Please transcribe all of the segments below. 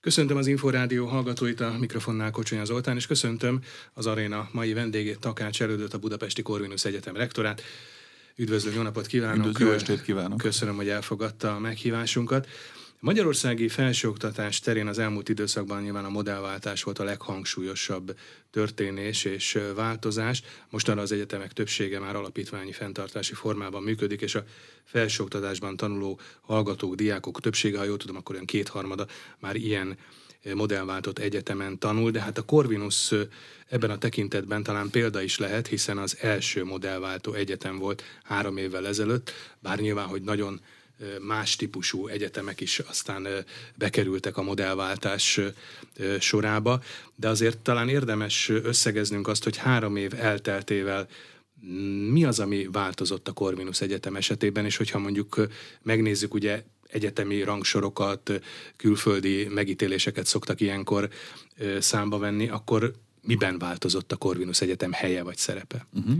Köszöntöm az Inforádió hallgatóit, a mikrofonnál Kocsonya Zoltán, és köszöntöm az aréna mai vendégét, Takács Elődöt, a Budapesti Corvinus Egyetem rektorát. Üdvözlő, jó napot kívánok! Üdvözlő, jó estét kívánok! Köszönöm, hogy elfogadta a meghívásunkat. Magyarországi felsőoktatás terén az elmúlt időszakban nyilván a modellváltás volt a leghangsúlyosabb történés és változás. Mostanra az egyetemek többsége már alapítványi fenntartási formában működik, és a felsőoktatásban tanuló hallgatók, diákok többsége, ha jól tudom, akkor olyan kétharmada már ilyen modellváltott egyetemen tanul, de hát a Corvinus ebben a tekintetben talán példa is lehet, hiszen az első modellváltó egyetem volt három évvel ezelőtt, bár nyilván, hogy nagyon más típusú egyetemek is aztán bekerültek a modellváltás sorába, de azért talán érdemes összegeznünk azt, hogy három év elteltével mm, mi az, ami változott a Corvinus Egyetem esetében, és hogyha mondjuk megnézzük ugye egyetemi rangsorokat, külföldi megítéléseket szoktak ilyenkor számba venni, akkor miben változott a Corvinus Egyetem helye vagy szerepe? Uh-huh.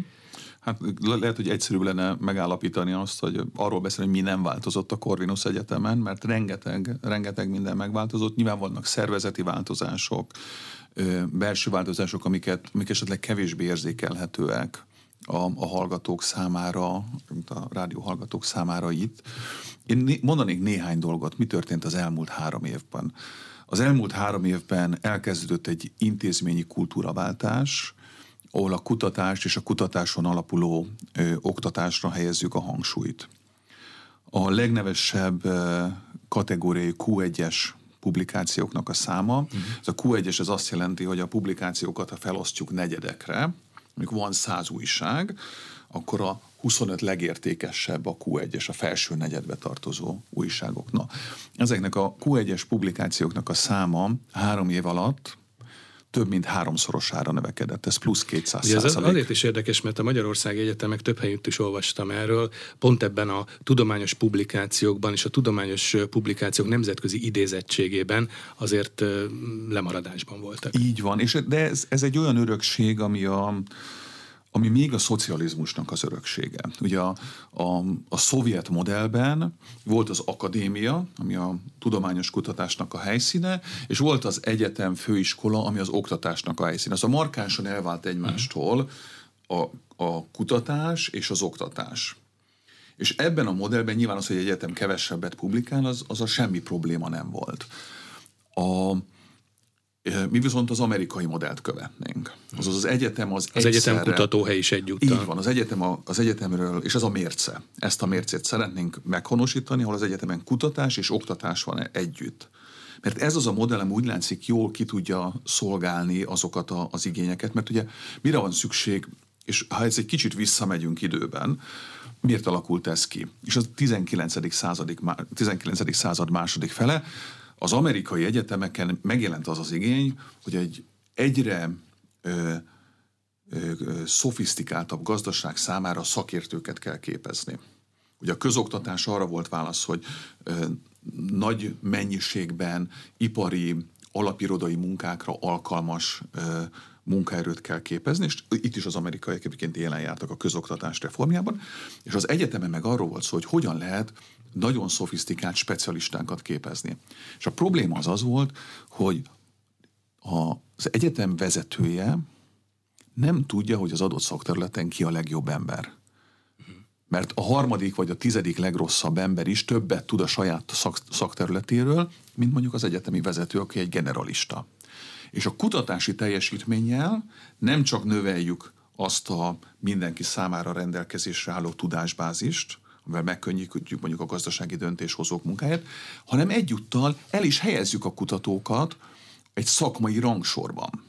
Hát lehet, hogy egyszerűbb lenne megállapítani azt, hogy arról beszélni, hogy mi nem változott a Corvinus Egyetemen, mert rengeteg, rengeteg minden megváltozott. Nyilván vannak szervezeti változások, belső változások, amiket, amik esetleg kevésbé érzékelhetőek a, a hallgatók számára, mint a rádió hallgatók számára itt. Én mondanék néhány dolgot, mi történt az elmúlt három évben. Az elmúlt három évben elkezdődött egy intézményi kultúraváltás, ahol a kutatást és a kutatáson alapuló ö, oktatásra helyezzük a hangsúlyt. A legnevesebb ö, kategóriai Q1-es publikációknak a száma. Uh-huh. Ez a Q1-es ez azt jelenti, hogy a publikációkat, ha felosztjuk negyedekre, mondjuk van 100 újság, akkor a 25 legértékesebb a Q1-es, a felső negyedbe tartozó újságok. Na, ezeknek a Q1-es publikációknak a száma három év alatt több mint háromszorosára növekedett, ez plusz 200 Ugye ez azért is érdekes, mert a Magyarország Egyetemek több helyütt is olvastam erről, pont ebben a tudományos publikációkban és a tudományos publikációk nemzetközi idézettségében azért lemaradásban voltak. Így van, és de ez, ez egy olyan örökség, ami a ami még a szocializmusnak az öröksége. Ugye a, a, a szovjet modellben volt az akadémia, ami a tudományos kutatásnak a helyszíne, és volt az egyetem, főiskola, ami az oktatásnak a helyszíne. Az a markánsan elvált egymástól a, a kutatás és az oktatás. És ebben a modellben nyilván az, hogy egy egyetem kevesebbet publikál, az, az a semmi probléma nem volt. A, mi viszont az amerikai modellt követnénk. Azaz az egyetem az Az egyszerre, egyetem kutatóhely is egyúttal. Így van, az egyetem a, az egyetemről, és ez a mérce. Ezt a mércét szeretnénk meghonosítani, ahol az egyetemen kutatás és oktatás van együtt. Mert ez az a modellem úgy látszik jól ki tudja szolgálni azokat a, az igényeket, mert ugye mire van szükség, és ha ez egy kicsit visszamegyünk időben, miért alakult ez ki? És a 19. Századik, 19. század második fele, az amerikai egyetemeken megjelent az az igény, hogy egy egyre ö, ö, ö, szofisztikáltabb gazdaság számára szakértőket kell képezni. Ugye a közoktatás arra volt válasz, hogy ö, nagy mennyiségben ipari, alapirodai munkákra alkalmas ö, munkaerőt kell képezni, és itt is az amerikaiak egyébként élen jártak a közoktatás reformjában, és az egyetemen meg arról volt szó, hogy hogyan lehet nagyon szofisztikált specialistákat képezni. És a probléma az az volt, hogy az egyetem vezetője nem tudja, hogy az adott szakterületen ki a legjobb ember. Mert a harmadik vagy a tizedik legrosszabb ember is többet tud a saját szak, szakterületéről, mint mondjuk az egyetemi vezető, aki egy generalista. És a kutatási teljesítménnyel nem csak növeljük azt a mindenki számára rendelkezésre álló tudásbázist, amivel megkönnyítjük mondjuk a gazdasági döntéshozók munkáját, hanem egyúttal el is helyezzük a kutatókat egy szakmai rangsorban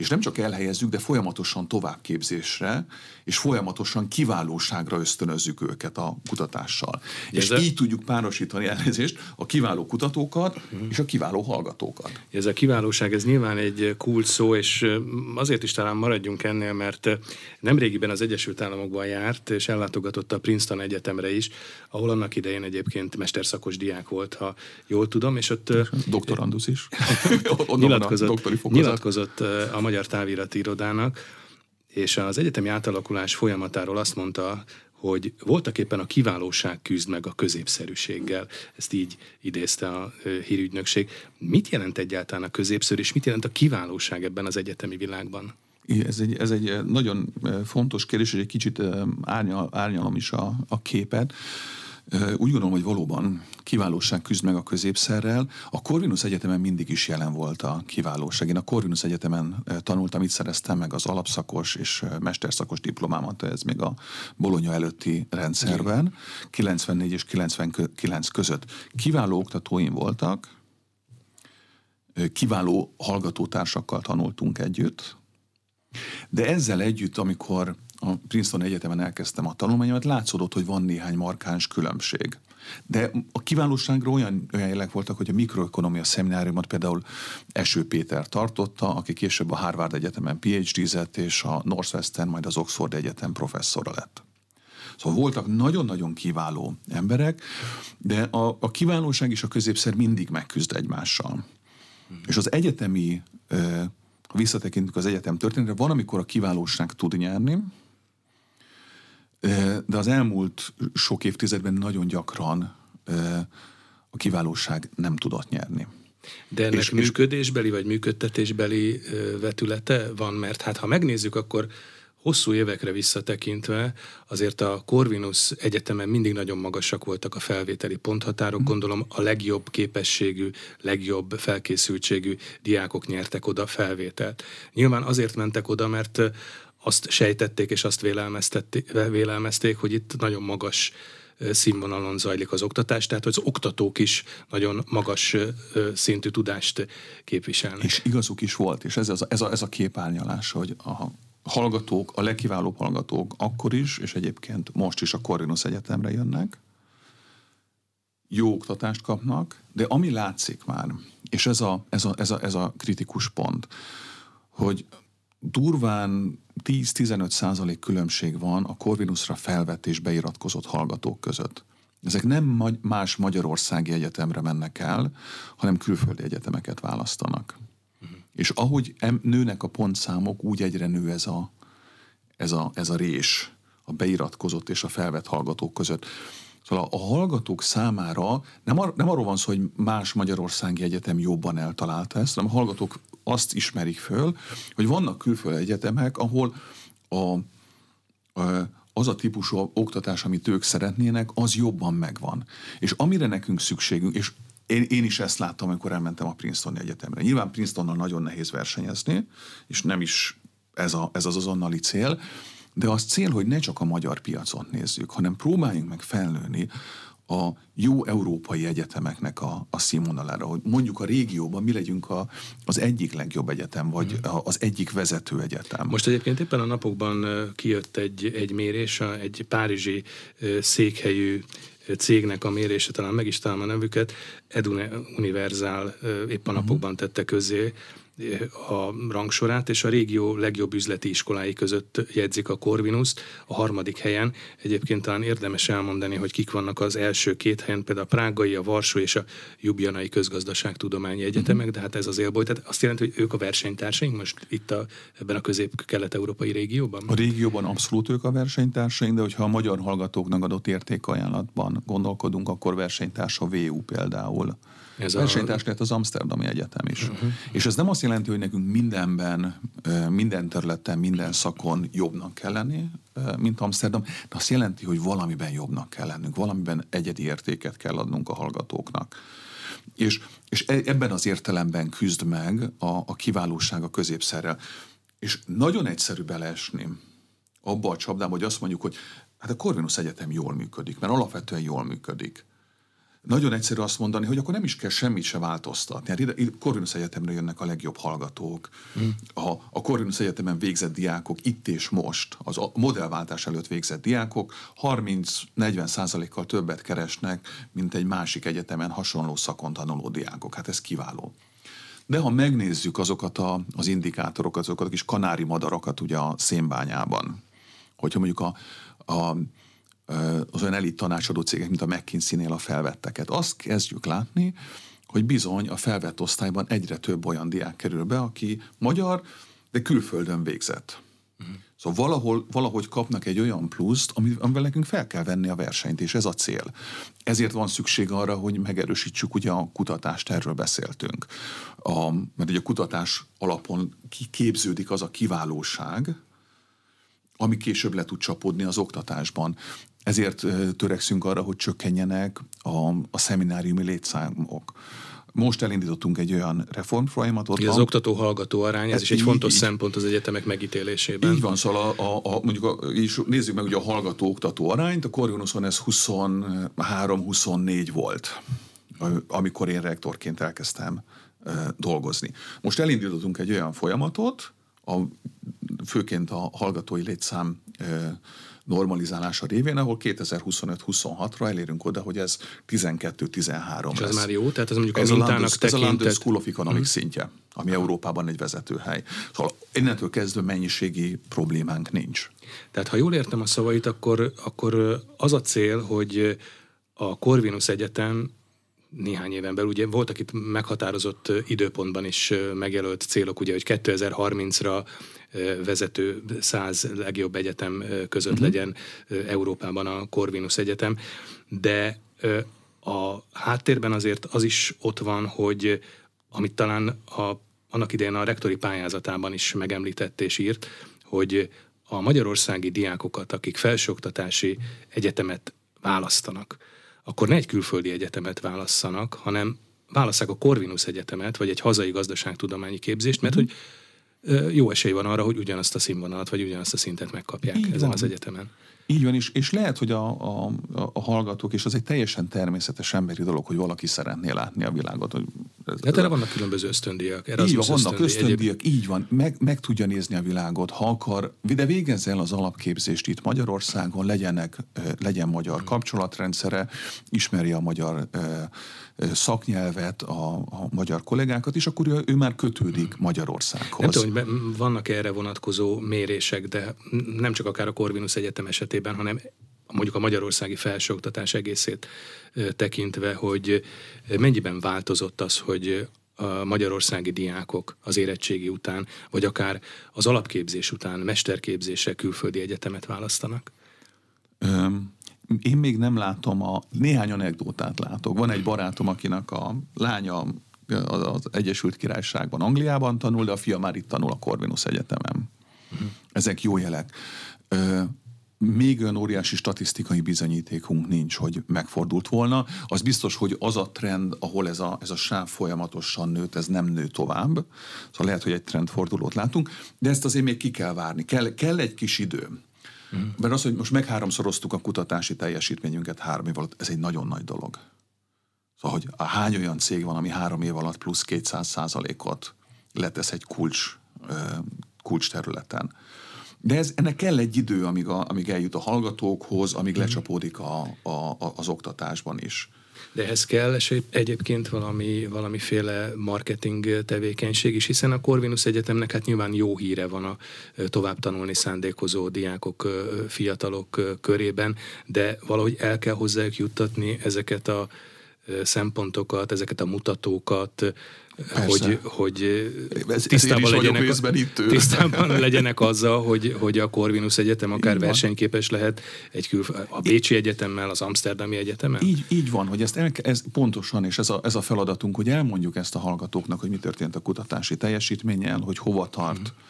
és nem csak elhelyezzük, de folyamatosan továbbképzésre, és folyamatosan kiválóságra ösztönözzük őket a kutatással. Ez és a... így tudjuk párosítani elnézést a kiváló kutatókat uh-huh. és a kiváló hallgatókat. Ez a kiválóság, ez nyilván egy kult szó, és azért is talán maradjunk ennél, mert nemrégiben az Egyesült Államokban járt, és ellátogatott a Princeton Egyetemre is, ahol annak idején egyébként mesterszakos diák volt, ha jól tudom, és ott... Doktorandusz is. nyilatkozott, nyilatkozott a Magyar Távirati Irodának, és az egyetemi átalakulás folyamatáról azt mondta, hogy voltak éppen a kiválóság küzd meg a középszerűséggel. Ezt így idézte a hírügynökség. Mit jelent egyáltalán a középszerű, és mit jelent a kiválóság ebben az egyetemi világban? Ez egy, ez egy nagyon fontos kérdés, és egy kicsit árnyal, árnyalom is a, a képet. Úgy gondolom, hogy valóban kiválóság küzd meg a középszerrel. A Corvinus Egyetemen mindig is jelen volt a kiválóság. Én a Corvinus Egyetemen tanultam, itt szereztem meg az alapszakos és mesterszakos diplomámat, ez még a Bolonya előtti rendszerben, 94 és 99 között. Kiváló oktatóim voltak, kiváló hallgatótársakkal tanultunk együtt, de ezzel együtt, amikor a Princeton Egyetemen elkezdtem a tanulmányomat, látszódott, hogy van néhány markáns különbség. De a kiválóságra olyan, olyan jelek voltak, hogy a mikroekonomia szemináriumot például Eső Péter tartotta, aki később a Harvard Egyetemen PhD-zett, és a Northwestern, majd az Oxford Egyetem professzora lett. Szóval voltak nagyon-nagyon kiváló emberek, de a, a kiválóság és a középszer mindig megküzd egymással. Mm. És az egyetemi, visszatekintünk az egyetem történetre, van, amikor a kiválóság tud nyerni, de az elmúlt sok évtizedben nagyon gyakran a kiválóság nem tudott nyerni. De ennek és, működésbeli vagy működtetésbeli vetülete van, mert hát ha megnézzük, akkor hosszú évekre visszatekintve azért a Corvinus Egyetemen mindig nagyon magasak voltak a felvételi ponthatárok, gondolom a legjobb képességű, legjobb felkészültségű diákok nyertek oda felvételt. Nyilván azért mentek oda, mert azt sejtették és azt vélelmezték, hogy itt nagyon magas színvonalon zajlik az oktatás, tehát az oktatók is nagyon magas szintű tudást képviselnek. És igazuk is volt, és ez, ez, a, ez, a, ez a képárnyalás, hogy a hallgatók, a legkiválóbb hallgatók akkor is, és egyébként most is a Corvinus Egyetemre jönnek, jó oktatást kapnak, de ami látszik már, és ez a, ez a, ez a, ez a kritikus pont, hogy durván 10-15 százalék különbség van a Corvinusra felvett és beiratkozott hallgatók között. Ezek nem más magyarországi egyetemre mennek el, hanem külföldi egyetemeket választanak. Uh-huh. És ahogy nőnek a pontszámok, úgy egyre nő ez a, ez a, ez a rés a beiratkozott és a felvett hallgatók között. Szóval a hallgatók számára nem, ar- nem arról van szó, hogy más magyarországi egyetem jobban eltalálta ezt, hanem a hallgatók azt ismerik föl, hogy vannak külföldi egyetemek, ahol a, a az a típusú oktatás, amit ők szeretnének, az jobban megvan. És amire nekünk szükségünk, és én, én is ezt láttam, amikor elmentem a Princeton Egyetemre. Nyilván Princetonnal nagyon nehéz versenyezni, és nem is ez, a, ez az azonnali cél, de az cél, hogy ne csak a magyar piacot nézzük, hanem próbáljunk meg felnőni a jó európai egyetemeknek a, a színvonalára, hogy mondjuk a régióban mi legyünk a, az egyik legjobb egyetem, vagy mm. az egyik vezető egyetem. Most egyébként éppen a napokban kijött egy, egy mérés, egy párizsi székhelyű cégnek a mérése, talán meg is találom a nevüket, Edu Universal épp a mhm. napokban tette közé, a rangsorát, és a régió legjobb üzleti iskolái között jegyzik a Corvinuszt a harmadik helyen. Egyébként talán érdemes elmondani, hogy kik vannak az első két helyen, például a Prágai, a Varsó és a Jubjanai Közgazdaságtudományi Egyetemek, uh-huh. de hát ez az élboly. Tehát azt jelenti, hogy ők a versenytársaink most itt a, ebben a közép-kelet-európai régióban? A régióban abszolút ők a versenytársaink, de hogyha a magyar hallgatóknak adott értékajánlatban gondolkodunk, akkor versenytársa VU például. Ez versenytárs lett az Amsterdami Egyetem is. Uh-huh. És ez nem azt jelenti, hogy nekünk mindenben, minden területen, minden szakon jobbnak kell lenni, mint Amsterdam, de azt jelenti, hogy valamiben jobbnak kell lennünk, valamiben egyedi értéket kell adnunk a hallgatóknak. És, és e, ebben az értelemben küzd meg a, a kiválóság a középszerrel. És nagyon egyszerű beleesni abba a csapdába, hogy azt mondjuk, hogy hát a Corvinus Egyetem jól működik, mert alapvetően jól működik nagyon egyszerű azt mondani, hogy akkor nem is kell semmit se változtatni. Hát ide, ide Corvinus Egyetemre jönnek a legjobb hallgatók. Hmm. A, a Corvinus Egyetemen végzett diákok itt és most, az a modellváltás előtt végzett diákok 30-40 százalékkal többet keresnek, mint egy másik egyetemen hasonló szakon tanuló diákok. Hát ez kiváló. De ha megnézzük azokat a, az indikátorokat, azokat a kis kanári madarakat ugye a szénbányában, hogyha mondjuk a, a az olyan elit tanácsadó cégek, mint a McKinsey-nél a felvetteket. Azt kezdjük látni, hogy bizony a felvett osztályban egyre több olyan diák kerül be, aki magyar, de külföldön végzett. Uh-huh. Szóval valahol, valahogy kapnak egy olyan pluszt, amivel nekünk fel kell venni a versenyt, és ez a cél. Ezért van szükség arra, hogy megerősítsük ugye a kutatást, erről beszéltünk. A, mert ugye a kutatás alapon képződik az a kiválóság, ami később le tud csapódni az oktatásban. Ezért törekszünk arra, hogy csökkenjenek a, a szemináriumi létszámok most elindítottunk egy olyan reformfolyamatot. Az oktató-hallgató arány, ez is egy így, fontos így, szempont az egyetemek megítélésében. Így van, szóval a, a, a, mondjuk a, és nézzük meg ugye a hallgató-oktató arányt, a Corvinuson ez 23-24 volt, amikor én rektorként elkezdtem dolgozni. Most elindítottunk egy olyan folyamatot, a, főként a hallgatói létszám normalizálása révén, ahol 2025-26-ra elérünk oda, hogy ez 12-13 És ez már jó? Tehát ez mondjuk ez a mintának a London, tekintett... Ez a London School of Economics uh-huh. szintje, ami Európában egy vezetőhely. Szóval innentől kezdve mennyiségi problémánk nincs. Tehát ha jól értem a szavait, akkor, akkor az a cél, hogy a Corvinus Egyetem néhány éven belül, ugye voltak itt meghatározott időpontban is megjelölt célok, ugye, hogy 2030-ra vezető száz legjobb egyetem között uh-huh. legyen Európában a Corvinus Egyetem, de a háttérben azért az is ott van, hogy amit talán a, annak idején a rektori pályázatában is megemlített és írt, hogy a magyarországi diákokat, akik felsőoktatási egyetemet választanak, akkor ne egy külföldi egyetemet válasszanak, hanem válasszák a Corvinus Egyetemet, vagy egy hazai gazdaságtudományi képzést, mert uh-huh. hogy jó esély van arra, hogy ugyanazt a színvonalat, vagy ugyanazt a szintet megkapják Így ezen van. az egyetemen. Így van, és, és lehet, hogy a, a, a hallgatók, és az egy teljesen természetes emberi dolog, hogy valaki szeretné látni a világot. Hogy ez, hát erre vannak különböző ösztöndíjak. Így van, vannak ösztöndíjak, így van, meg, meg tudja nézni a világot, ha akar, de végezze el az alapképzést itt Magyarországon, legyenek, legyen magyar kapcsolatrendszere, ismeri a magyar szaknyelvet, a, a magyar kollégákat, és akkor ő, ő már kötődik. Magyarországhoz. Nem tudom, hogy vannak erre vonatkozó mérések, de nem csak akár a Corvinus Egyetem esetében, hanem mondjuk a magyarországi felsőoktatás egészét tekintve, hogy mennyiben változott az, hogy a magyarországi diákok az érettségi után, vagy akár az alapképzés után mesterképzésre külföldi egyetemet választanak? Um én még nem látom a, néhány anekdótát látok. Van egy barátom, akinek a lánya az Egyesült Királyságban, Angliában tanul, de a fia már itt tanul a Corvinus Egyetemen. Uh-huh. Ezek jó jelek. Ö, még olyan óriási statisztikai bizonyítékunk nincs, hogy megfordult volna. Az biztos, hogy az a trend, ahol ez a, ez a sáv folyamatosan nőtt, ez nem nő tovább. Szóval lehet, hogy egy trendfordulót látunk, de ezt azért még ki kell várni. Kell, kell egy kis idő. Mm. Mert az, hogy most megháromszoroztuk a kutatási teljesítményünket három év alatt, ez egy nagyon nagy dolog. Szóval, hogy a hány olyan cég van, ami három év alatt plusz 200 százalékot letesz egy kulcs, kulcs területen. De ez, ennek kell egy idő, amíg, a, amíg eljut a hallgatókhoz, amíg mm. lecsapódik a, a, az oktatásban is. De ehhez kell egyébként valami, valamiféle marketing tevékenység is, hiszen a Corvinus Egyetemnek hát nyilván jó híre van a tovább tanulni szándékozó diákok, fiatalok körében, de valahogy el kell hozzájuk juttatni ezeket a szempontokat, ezeket a mutatókat, hogy, hogy ez, tisztában, legyenek, tisztában legyenek azzal, hogy, hogy a Corvinus Egyetem akár így versenyképes van. lehet egy kül, a Bécsi Egyetemmel, az Amsterdami Egyetemen? Így, így van, hogy ezt el, ez pontosan, és ez a, ez a feladatunk, hogy elmondjuk ezt a hallgatóknak, hogy mi történt a kutatási teljesítménnyel, hogy hova tart. Mm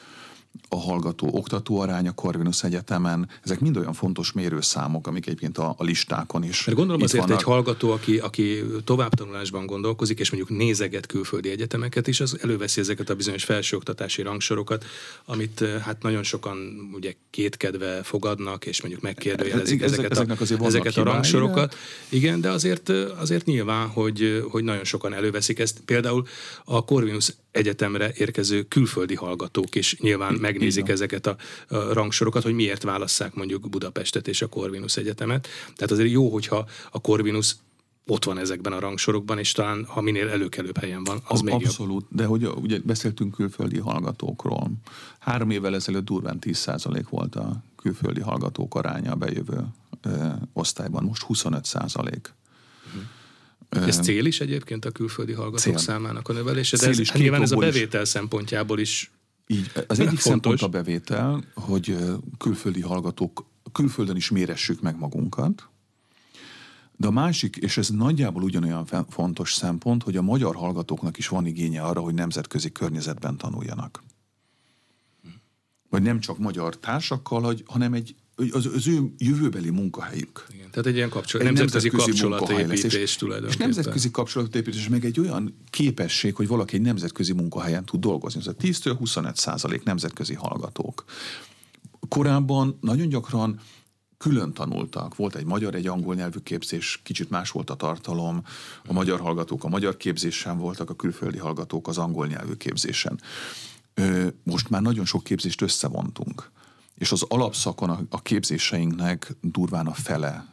a hallgató oktató aránya Corvinus Egyetemen, ezek mind olyan fontos mérőszámok, amik egyébként a, a listákon is. Mert gondolom azért vannak. egy hallgató, aki, aki továbbtanulásban gondolkozik, és mondjuk nézeget külföldi egyetemeket is, az előveszi ezeket a bizonyos felsőoktatási rangsorokat, amit eh, hát nagyon sokan ugye kétkedve fogadnak, és mondjuk megkérdőjelezik hát, ezeket, ezek, a, ezeket a rangsorokat. Igen, de azért, eh, azért nyilván, hogy, hogy nagyon sokan előveszik ezt. Például a Corvinus egyetemre érkező külföldi hallgatók is nyilván megnézik ezeket a, a rangsorokat, hogy miért válasszák mondjuk Budapestet és a Corvinus Egyetemet. Tehát azért jó, hogyha a Corvinus ott van ezekben a rangsorokban, és talán ha minél előkelőbb helyen van, az a, még Abszolút, jobb. de hogy ugye beszéltünk külföldi hallgatókról. Három évvel ezelőtt durván 10% volt a külföldi hallgatók aránya a bejövő ö, osztályban, most 25%. Ez cél is egyébként a külföldi hallgatók cél. számának a növelése, de ez, is, nyilván ez a bevétel szempontjából is Így, az egyik szempont a bevétel, hogy külföldi hallgatók, külföldön is méressük meg magunkat, de a másik, és ez nagyjából ugyanolyan fontos szempont, hogy a magyar hallgatóknak is van igénye arra, hogy nemzetközi környezetben tanuljanak. Vagy nem csak magyar társakkal, hanem egy, az, az ő jövőbeli munkahelyük. Igen, tehát egy ilyen kapcsolat, egy nemzetközi, nemzetközi kapcsolatépítés és, tulajdonképpen. És nemzetközi kapcsolatépítés, meg egy olyan képesség, hogy valaki egy nemzetközi munkahelyen tud dolgozni. Ez a 10-től 25 százalék nemzetközi hallgatók. Korábban nagyon gyakran külön tanultak. Volt egy magyar, egy angol nyelvű képzés, kicsit más volt a tartalom. A magyar hallgatók a magyar képzésen voltak, a külföldi hallgatók az angol nyelvű képzésen. Most már nagyon sok képzést összevontunk. És az alapszakon a képzéseinknek durván a fele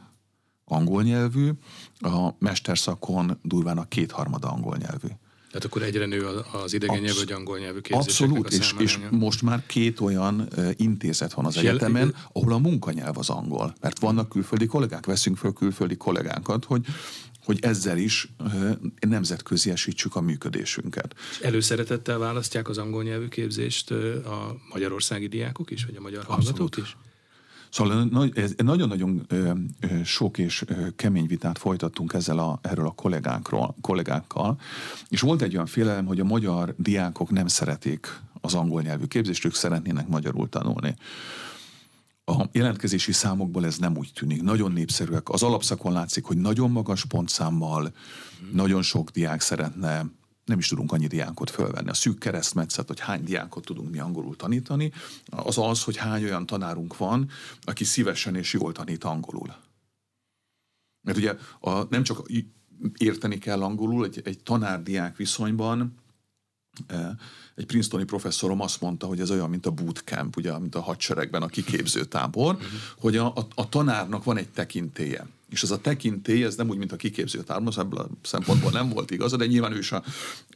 angol nyelvű, a mesterszakon durván a kétharmada angol nyelvű. Tehát akkor egyre nő az idegen nyelvű vagy angol nyelvű Abszolút, és, és most már két olyan intézet van az egyetemen, ahol a munkanyelv az angol. Mert vannak külföldi kollégák, veszünk föl külföldi kollégánkat, hogy hogy ezzel is nemzetköziesítsük a működésünket. És előszeretettel választják az angol nyelvű képzést a magyarországi diákok is, vagy a magyar Abszolút. hallgatók is? Szóval nagyon-nagyon sok és kemény vitát folytattunk ezzel a, erről a kollégánkról, kollégákkal, és volt egy olyan félelem, hogy a magyar diákok nem szeretik az angol nyelvű képzést, ők szeretnének magyarul tanulni. A jelentkezési számokból ez nem úgy tűnik. Nagyon népszerűek. Az alapszakon látszik, hogy nagyon magas pontszámmal, nagyon sok diák szeretne nem is tudunk annyi diákot fölvenni. A szűk keresztmetszet, hogy hány diákot tudunk mi angolul tanítani, az az, hogy hány olyan tanárunk van, aki szívesen és jól tanít angolul. Mert ugye a, nem csak érteni kell angolul, egy, egy tanár-diák viszonyban e, egy Princetoni professzorom azt mondta, hogy ez olyan, mint a bootcamp, ugye, mint a hadseregben a kiképző tábor, uh-huh. hogy a, a, a tanárnak van egy tekintélye. És ez a tekintély, ez nem úgy, mint a kiképző tábor, ebből a szempontból nem volt igaz, de nyilván ő is a,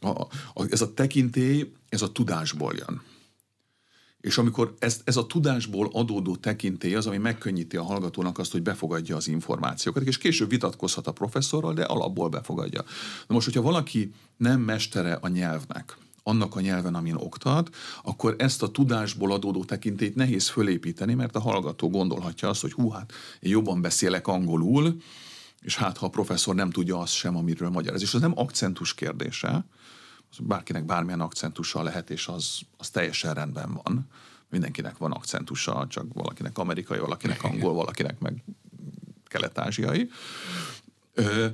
a, a, ez a tekintély, ez a tudásból jön. És amikor ez, ez a tudásból adódó tekintély az, ami megkönnyíti a hallgatónak azt, hogy befogadja az információkat, és később vitatkozhat a professzorral, de alapból befogadja. Na most, hogyha valaki nem mestere a nyelvnek, annak a nyelven, amin oktat, akkor ezt a tudásból adódó tekintét nehéz fölépíteni, mert a hallgató gondolhatja azt, hogy hú, hát én jobban beszélek angolul, és hát ha a professzor nem tudja azt sem, amiről magyaráz. És az nem akcentus kérdése, bárkinek bármilyen akcentusa lehet, és az, az teljesen rendben van. Mindenkinek van akcentusa, csak valakinek amerikai, valakinek angol, valakinek meg kelet-ázsiai. Ö,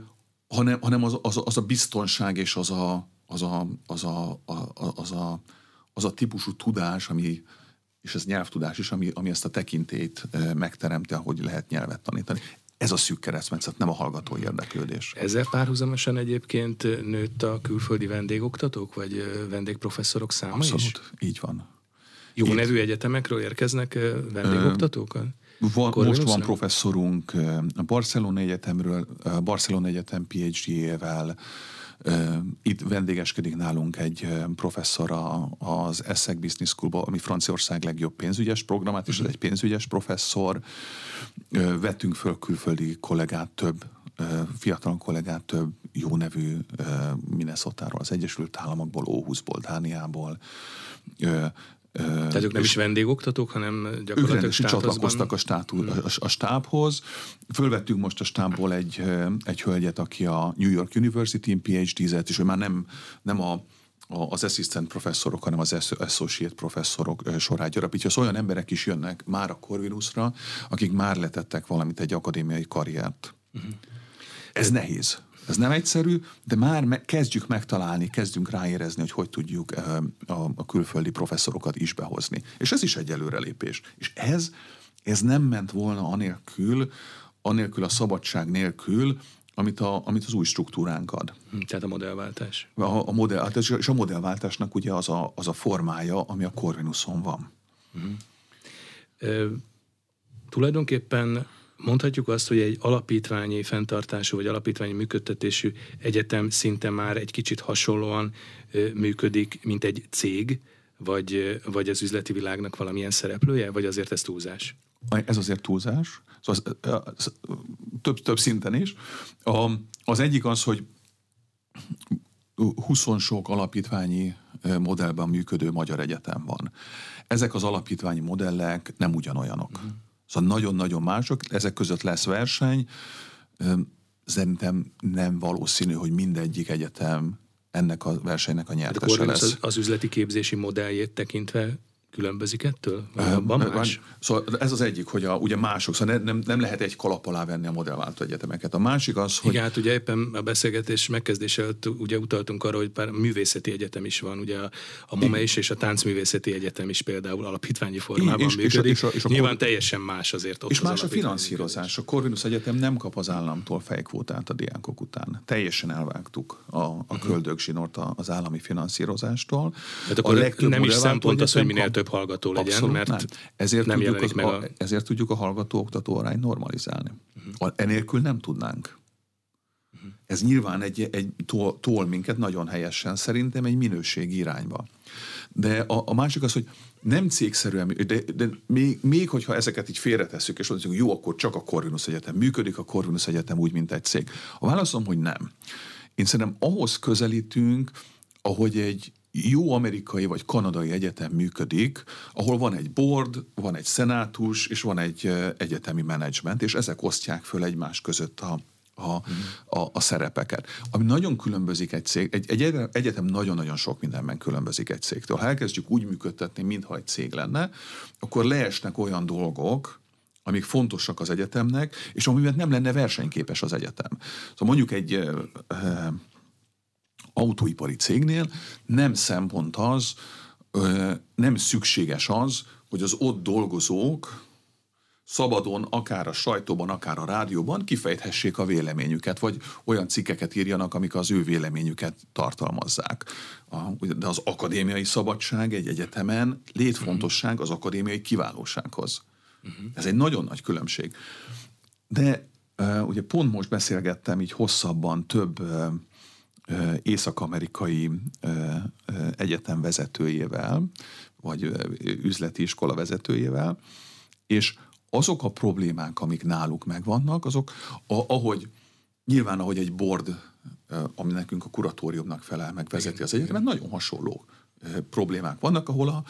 hanem, hanem az, az, az a biztonság és az a, az a, az a, a, az a, az a típusú tudás, ami, és ez nyelvtudás is, ami, ami ezt a tekintét megteremti, hogy lehet nyelvet tanítani. Ez a szűk keresztmetszet, nem a hallgató érdeklődés. Ezzel párhuzamosan egyébként nőtt a külföldi vendégoktatók, vagy vendégprofesszorok száma Abszolút, is? így van. Jó Itt. nevű egyetemekről érkeznek vendégoktatók? Van, most van professzorunk a Barcelona Egyetemről, a Barcelona Egyetem PhD-ével, itt vendégeskedik nálunk egy professzor az Essex Business School, ami Franciaország legjobb pénzügyes programát, és ez mhm. egy pénzügyes professzor. Vettünk föl külföldi kollégát, több fiatal kollégát, több jó nevű minnesota az Egyesült Államokból, Óhuszból, Dániából, tehát ők nem is vendégoktatók, hanem gyakorlatilag ők csatlakoztak a, státú, a, a stábhoz. Fölvettünk most a stábból egy, egy hölgyet, aki a New York University-n PhD-zett, és ő már nem, nem a az assistant professzorok, hanem az associate professzorok sorát gyarapítja. Szóval olyan emberek is jönnek már a Corvinusra, akik már letettek valamit egy akadémiai karriert. Uh-huh. Ez nehéz. Ez nem egyszerű, de már me- kezdjük megtalálni, kezdünk ráérezni, hogy hogy tudjuk a, a külföldi professzorokat is behozni. És ez is egy előrelépés. És ez, ez nem ment volna anélkül, anélkül a szabadság nélkül, amit, a, amit az új struktúránk ad. Hm, tehát a modellváltás. A, a modell, és a modellváltásnak ugye az a, az a formája, ami a Corvinuson van. Uh-huh. E, tulajdonképpen Mondhatjuk azt, hogy egy alapítványi fenntartású vagy alapítványi működtetésű egyetem szinte már egy kicsit hasonlóan működik, mint egy cég, vagy, vagy az üzleti világnak valamilyen szereplője, vagy azért ez túlzás? Ez azért túlzás, szóval az, az, több, több szinten is. A, az egyik az, hogy 20 sok alapítványi modellben működő magyar egyetem van. Ezek az alapítványi modellek nem ugyanolyanok. Uh-huh. Szóval nagyon-nagyon mások, ezek között lesz verseny. Szerintem nem valószínű, hogy mindegyik egyetem ennek a versenynek a nyertese lesz. Az, az üzleti képzési modelljét tekintve különbözik ettől? Van más? Szóval ez az egyik, hogy a, ugye mások, szóval nem, nem lehet egy kalap alá venni a modellváltó egyetemeket. A másik az, hogy... Igen, hát ugye éppen a beszélgetés megkezdése előtt ugye utaltunk arra, hogy pár művészeti egyetem is van, ugye a, a MOME is és a Táncművészeti Egyetem is például alapítványi formában és, működik. És a, és a, és a Nyilván teljesen más azért ott És más a finanszírozás. A Corvinus Egyetem nem kap az államtól fejkvótát a diákok után. Teljesen elvágtuk a, a uh-huh. köldögzsinort az állami finanszírozástól. Tehát akkor a nem is szempont az, hogy minél több hallgató legyen, Abszolút mert nem. Ezért, nem tudjuk az, meg a... ezért tudjuk a hallgató-oktató arányt normalizálni. Uh-huh. Enélkül nem tudnánk. Uh-huh. Ez nyilván egy, egy tol, tol minket nagyon helyesen szerintem egy minőségi irányba. De a, a másik az, hogy nem cégszerűen, de, de még, még hogyha ezeket így félretesszük, és mondjuk, jó, akkor csak a Corvinus Egyetem működik, a Corvinus Egyetem úgy, mint egy cég. A válaszom, hogy nem. Én szerintem ahhoz közelítünk, ahogy egy jó amerikai vagy kanadai egyetem működik, ahol van egy board, van egy szenátus, és van egy egyetemi menedzsment, és ezek osztják föl egymás között a, a, a, a szerepeket. Ami nagyon különbözik egy cég, egy, egy egyetem nagyon-nagyon sok mindenben különbözik egy cégtől. Ha elkezdjük úgy működtetni, mintha egy cég lenne, akkor leesnek olyan dolgok, amik fontosak az egyetemnek, és amiben nem lenne versenyképes az egyetem. Szóval mondjuk egy autóipari cégnél nem szempont az, nem szükséges az, hogy az ott dolgozók szabadon, akár a sajtóban, akár a rádióban kifejthessék a véleményüket, vagy olyan cikkeket írjanak, amik az ő véleményüket tartalmazzák. De az akadémiai szabadság egy egyetemen létfontosság az akadémiai kiválósághoz. Ez egy nagyon nagy különbség. De ugye pont most beszélgettem így hosszabban több észak-amerikai egyetem vezetőjével, vagy üzleti iskola vezetőjével, és azok a problémák, amik náluk megvannak, azok, ahogy nyilván, ahogy egy board, ami nekünk a kuratóriumnak felel, meg vezeti az egyetemet, nagyon hasonló problémák vannak, ahol a,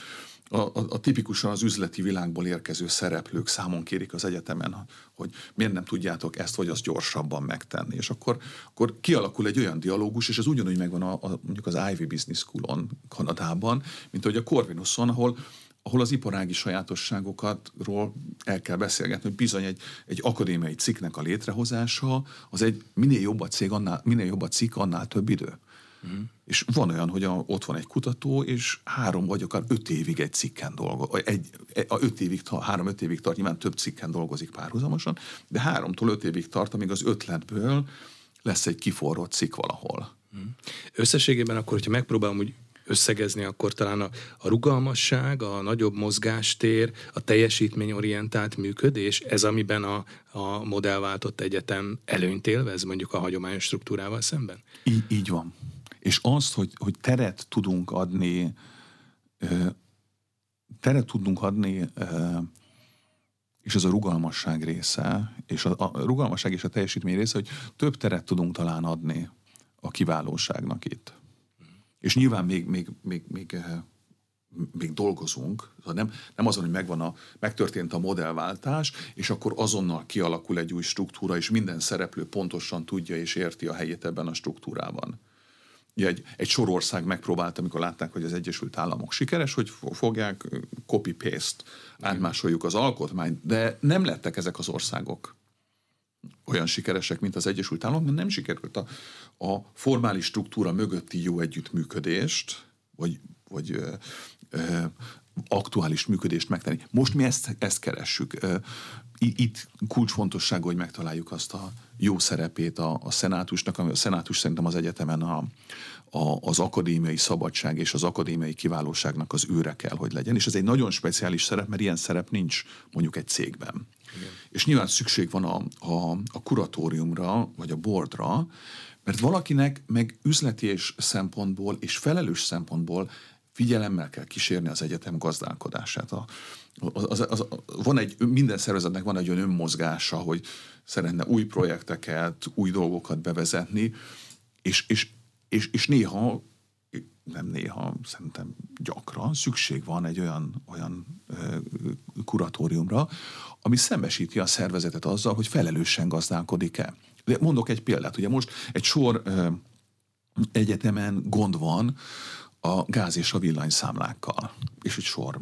a, a, tipikusan az üzleti világból érkező szereplők számon kérik az egyetemen, hogy miért nem tudjátok ezt vagy azt gyorsabban megtenni. És akkor, akkor kialakul egy olyan dialógus, és ez ugyanúgy megvan a, a, mondjuk az Ivy Business School-on Kanadában, mint hogy a Corvinuson, ahol ahol az iparági sajátosságokatról el kell beszélgetni, hogy bizony egy, egy akadémiai cikknek a létrehozása, az egy minél jobb a cég, annál, minél jobb a cikk, annál több idő. Uh-huh. És van olyan, hogy a, ott van egy kutató, és három vagy akár öt évig egy cikken dolgozik. Egy, a öt évig, három-öt évig tart, nyilván több cikken dolgozik párhuzamosan, de háromtól öt évig tart, amíg az ötletből lesz egy kiforrott cikk valahol. Uh-huh. Összességében akkor, hogyha megpróbálom úgy összegezni, akkor talán a, a rugalmasság, a nagyobb mozgástér, a teljesítményorientált működés, ez amiben a, a modellváltott egyetem előnyt élvez, mondjuk a hagyományos struktúrával szemben? Így, így van. És azt, hogy, hogy teret tudunk adni, teret tudunk adni, és ez a rugalmasság része, és a, a rugalmasság és a teljesítmény része, hogy több teret tudunk talán adni a kiválóságnak itt. És nyilván még, még, még, még, még dolgozunk, szóval nem, nem azon, hogy megvan a, megtörtént a modellváltás, és akkor azonnal kialakul egy új struktúra, és minden szereplő pontosan tudja és érti a helyét ebben a struktúrában egy, egy sorország megpróbált, amikor látták, hogy az Egyesült Államok sikeres, hogy fogják copy-paste, átmásoljuk az alkotmányt, de nem lettek ezek az országok olyan sikeresek, mint az Egyesült Államok, mert nem sikerült a, a formális struktúra mögötti jó együttműködést, vagy, vagy ö, ö, aktuális működést megtenni. Most mi ezt, ezt keressük. Itt kulcsfontosságú, hogy megtaláljuk azt a jó szerepét a, a szenátusnak, ami a szenátus szerintem az egyetemen a, a, az akadémiai szabadság és az akadémiai kiválóságnak az őre kell, hogy legyen. És ez egy nagyon speciális szerep, mert ilyen szerep nincs mondjuk egy cégben. Igen. És nyilván szükség van a, a, a kuratóriumra, vagy a boardra, mert valakinek meg üzleti és szempontból és felelős szempontból figyelemmel kell kísérni az egyetem gazdálkodását. A, az, az, az, van egy, minden szervezetnek van egy olyan önmozgása, hogy szeretne új projekteket, új dolgokat bevezetni, és, és, és, és néha nem néha, szerintem gyakran szükség van egy olyan, olyan kuratóriumra, ami szembesíti a szervezetet azzal, hogy felelősen gazdálkodik-e. De mondok egy példát. Ugye most egy sor egyetemen gond van a gáz és a villanyszámlákkal. És egy sor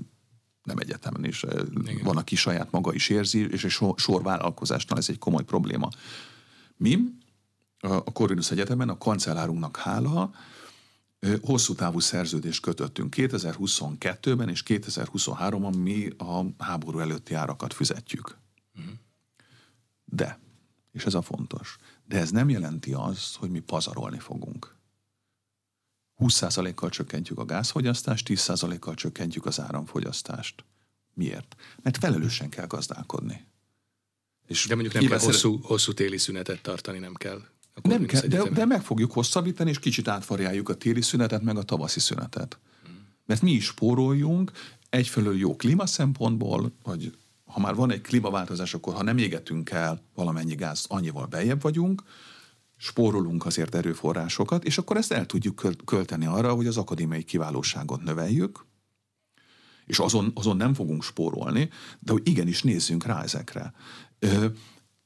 nem egyetemen is. Igen. Van, aki saját maga is érzi, és egy sor, sor vállalkozásnál ez egy komoly probléma. Mi a Corvinus Egyetemen a kancellárunknak hála hosszú távú szerződést kötöttünk. 2022-ben és 2023-ban mi a háború előtti árakat fizetjük. De, és ez a fontos, de ez nem jelenti azt, hogy mi pazarolni fogunk. 20%-kal csökkentjük a gázfogyasztást, 10%-kal csökkentjük az áramfogyasztást. Miért? Mert felelősen kell gazdálkodni. És de mondjuk nem kell hosszú, szeret... hosszú téli szünetet tartani, nem kell. Nem kell, de, de meg fogjuk hosszabbítani, és kicsit átvarjáljuk a téli szünetet, meg a tavaszi szünetet. Mert mi is spóroljunk, egyfelől jó klíma szempontból, hogy ha már van egy klímaváltozás, akkor ha nem égetünk el valamennyi gáz, annyival bejebb vagyunk, spórolunk azért erőforrásokat, és akkor ezt el tudjuk költeni arra, hogy az akadémiai kiválóságot növeljük, és azon, azon nem fogunk spórolni, de hogy igenis nézzünk rá ezekre.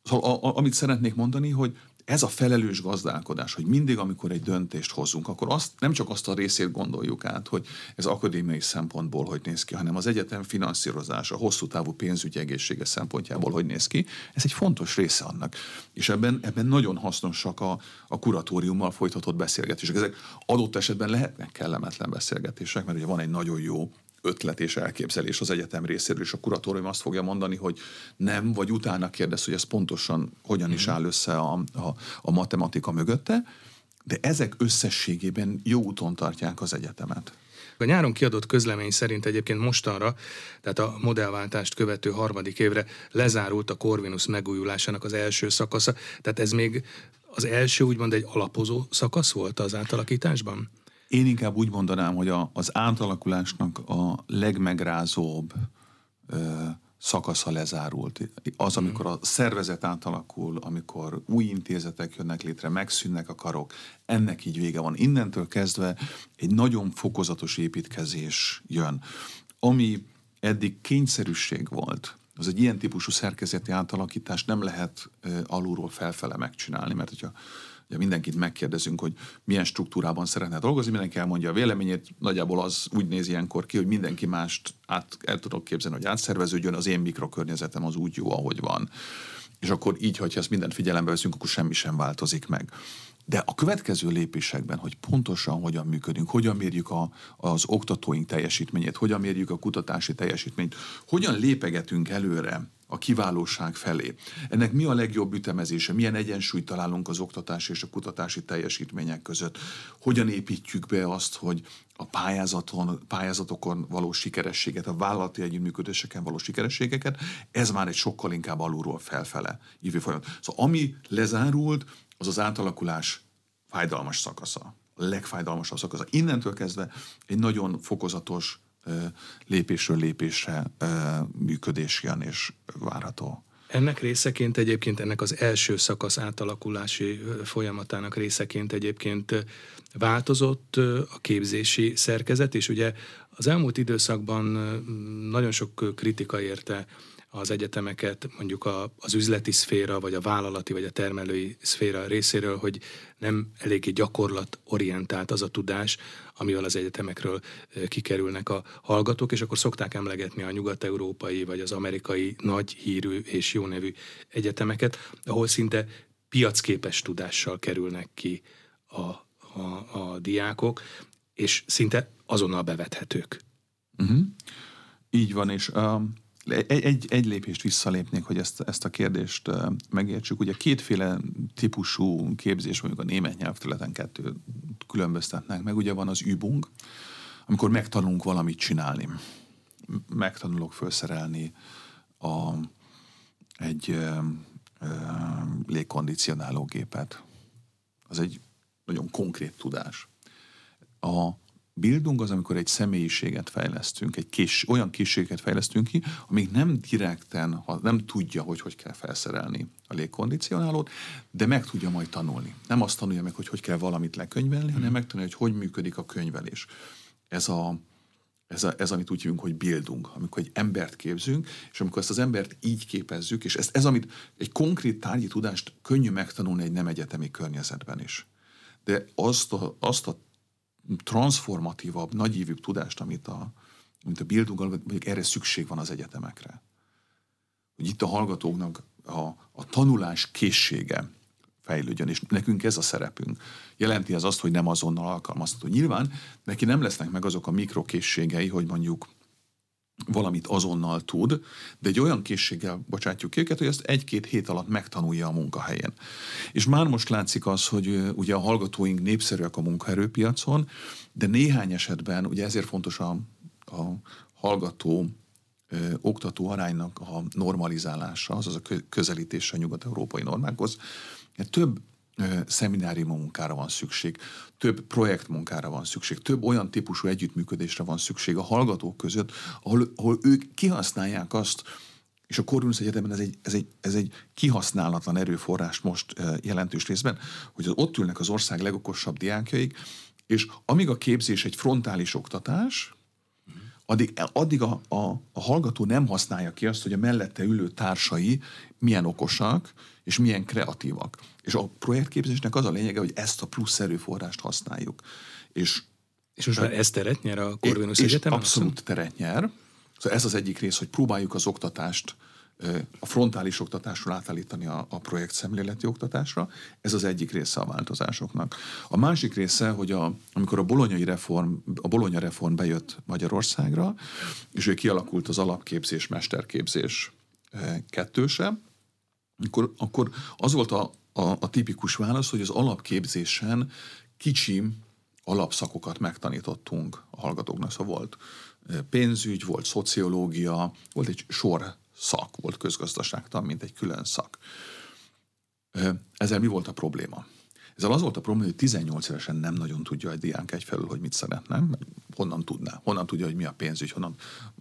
Szóval a, a, amit szeretnék mondani, hogy ez a felelős gazdálkodás, hogy mindig, amikor egy döntést hozunk, akkor azt, nem csak azt a részét gondoljuk át, hogy ez akadémiai szempontból hogy néz ki, hanem az egyetem finanszírozása, hosszú távú pénzügyi egészsége szempontjából hogy néz ki, ez egy fontos része annak. És ebben, ebben nagyon hasznosak a, a kuratóriummal folytatott beszélgetések. Ezek adott esetben lehetnek kellemetlen beszélgetések, mert ugye van egy nagyon jó ötlet és elképzelés az egyetem részéről, és a kuratórium azt fogja mondani, hogy nem, vagy utána kérdez, hogy ez pontosan hogyan is mhm. áll össze a, a, a matematika mögötte, de ezek összességében jó úton tartják az egyetemet. A nyáron kiadott közlemény szerint egyébként mostanra, tehát a modellváltást követő harmadik évre lezárult a Corvinus megújulásának az első szakasza. Tehát ez még az első úgymond egy alapozó szakasz volt az átalakításban? Én inkább úgy mondanám, hogy a, az átalakulásnak a legmegrázóbb ö, szakasza lezárult. Az, mhm. amikor a szervezet átalakul, amikor új intézetek jönnek létre, megszűnnek a karok, ennek így vége van. Innentől kezdve egy nagyon fokozatos építkezés jön. Ami eddig kényszerűség volt, az egy ilyen típusú szerkezeti átalakítást nem lehet alulról felfele megcsinálni, mert hogyha Ugye mindenkit megkérdezünk, hogy milyen struktúrában szeretne dolgozni, mindenki elmondja a véleményét, nagyjából az úgy néz ilyenkor ki, hogy mindenki mást át, el tudok képzelni, hogy átszerveződjön, az én mikrokörnyezetem az úgy jó, ahogy van. És akkor így, hogyha ezt mindent figyelembe veszünk, akkor semmi sem változik meg. De a következő lépésekben, hogy pontosan hogyan működünk, hogyan mérjük a, az oktatóink teljesítményét, hogyan mérjük a kutatási teljesítményt, hogyan lépegetünk előre a kiválóság felé. Ennek mi a legjobb ütemezése? Milyen egyensúlyt találunk az oktatási és a kutatási teljesítmények között? Hogyan építjük be azt, hogy a pályázaton, pályázatokon való sikerességet, a vállalati együttműködéseken való sikerességeket, ez már egy sokkal inkább alulról felfele jövő folyamat. Szóval ami lezárult, az az átalakulás fájdalmas szakasza. A legfájdalmasabb szakasza. Innentől kezdve egy nagyon fokozatos lépésről lépésre működés jön és várható. Ennek részeként egyébként, ennek az első szakasz átalakulási folyamatának részeként egyébként változott a képzési szerkezet, és ugye az elmúlt időszakban nagyon sok kritika érte az egyetemeket mondjuk a, az üzleti szféra, vagy a vállalati, vagy a termelői szféra részéről, hogy nem eléggé gyakorlatorientált az a tudás, amivel az egyetemekről kikerülnek a hallgatók, és akkor szokták emlegetni a nyugat-európai, vagy az amerikai nagy hírű és jó nevű egyetemeket, ahol szinte piacképes tudással kerülnek ki a, a, a diákok, és szinte azonnal bevethetők. Uh-huh. Így van, és um, egy, egy, egy lépést visszalépnék, hogy ezt, ezt a kérdést megértsük. Ugye kétféle típusú képzés, mondjuk a német nyelvterületen kettő különböztetnek meg. Ugye van az übung, amikor megtanulunk valamit csinálni. Megtanulok felszerelni a, egy ö, ö, légkondicionáló gépet. Az egy nagyon konkrét tudás. A Bildung az, amikor egy személyiséget fejlesztünk, egy kés, olyan készséget fejlesztünk ki, amíg nem direkten, ha nem tudja, hogy hogy kell felszerelni a légkondicionálót, de meg tudja majd tanulni. Nem azt tanulja meg, hogy hogy kell valamit lekönyvelni, hanem megtanulja, hogy hogy működik a könyvelés. Ez a, ez, a, ez amit úgy hívunk, hogy bildung, amikor egy embert képzünk, és amikor ezt az embert így képezzük, és ez, ez amit egy konkrét tárgyi tudást könnyű megtanulni egy nem egyetemi környezetben is. De azt a, azt a transformatívabb, nagyívű tudást, amit a, amit a Bildung, mondjuk erre szükség van az egyetemekre. Hogy itt a hallgatóknak a, a tanulás készsége fejlődjön, és nekünk ez a szerepünk. Jelenti ez azt, hogy nem azonnal alkalmazható. Nyilván neki nem lesznek meg azok a mikrokészségei, hogy mondjuk valamit azonnal tud, de egy olyan készséggel bocsátjuk ki őket, hogy ezt egy-két hét alatt megtanulja a munkahelyén. És már most látszik az, hogy ugye a hallgatóink népszerűek a munkaerőpiacon, de néhány esetben, ugye ezért fontos a, a hallgató oktató aránynak a normalizálása, azaz a közelítése a nyugat-európai normákhoz, mert több szeminárium munkára van szükség, több projektmunkára van szükség, több olyan típusú együttműködésre van szükség a hallgatók között, ahol, ahol ők kihasználják azt, és a Corvinus Egyetemen ez egy, ez, egy, ez egy kihasználatlan erőforrás most jelentős részben, hogy az ott ülnek az ország legokosabb diákjaik, és amíg a képzés egy frontális oktatás, addig, addig a, a, a hallgató nem használja ki azt, hogy a mellette ülő társai milyen okosak, és milyen kreatívak. És a projektképzésnek az a lényege, hogy ezt a plusz erőforrást használjuk. És, és most már ez teret nyer a Corvinus és Egyetemen? abszolút teret nyer. Szóval ez az egyik rész, hogy próbáljuk az oktatást a frontális oktatásról átállítani a, a projekt szemléleti oktatásra. Ez az egyik része a változásoknak. A másik része, hogy a, amikor a bolonyai reform, a bolonya reform bejött Magyarországra, és ő kialakult az alapképzés, mesterképzés kettőse, akkor, akkor az volt a, a, a tipikus válasz, hogy az alapképzésen kicsi alapszakokat megtanítottunk a hallgatóknak. Szóval volt pénzügy, volt szociológia, volt egy sor szak, volt közgazdaságtan, mint egy külön szak. Ezzel mi volt a probléma? Ezzel az volt a probléma, hogy 18 évesen nem nagyon tudja egy diánk egyfelől, hogy mit szeretne, honnan tudná, honnan tudja, hogy mi a pénzügy, honnan,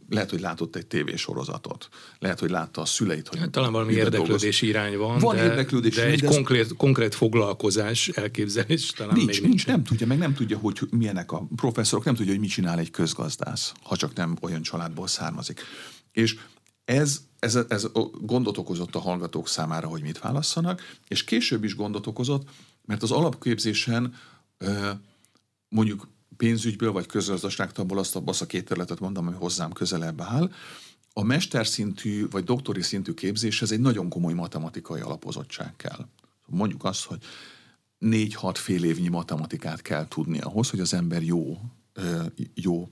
lehet, hogy látott egy tévésorozatot, lehet, hogy látta a szüleit, hogy hát, Talán valami érdeklődési dolgoz. irány van, van de, érdeklődési de egy de konkrét, konkrét foglalkozás, elképzelés talán nincs, még nincs, nincs, nem tudja, meg nem tudja, hogy milyenek a professzorok, nem tudja, hogy mit csinál egy közgazdász, ha csak nem olyan családból származik. És ez, ez, ez gondot okozott a hallgatók számára, hogy mit válasszanak, és később is gondot okozott, mert az alapképzésen mondjuk pénzügyből vagy közgazdaságtanból azt a, azt a két területet mondom, ami hozzám közelebb áll, a mesterszintű vagy doktori szintű képzéshez egy nagyon komoly matematikai alapozottság kell. Mondjuk azt, hogy négy-hat fél évnyi matematikát kell tudni ahhoz, hogy az ember jó, jó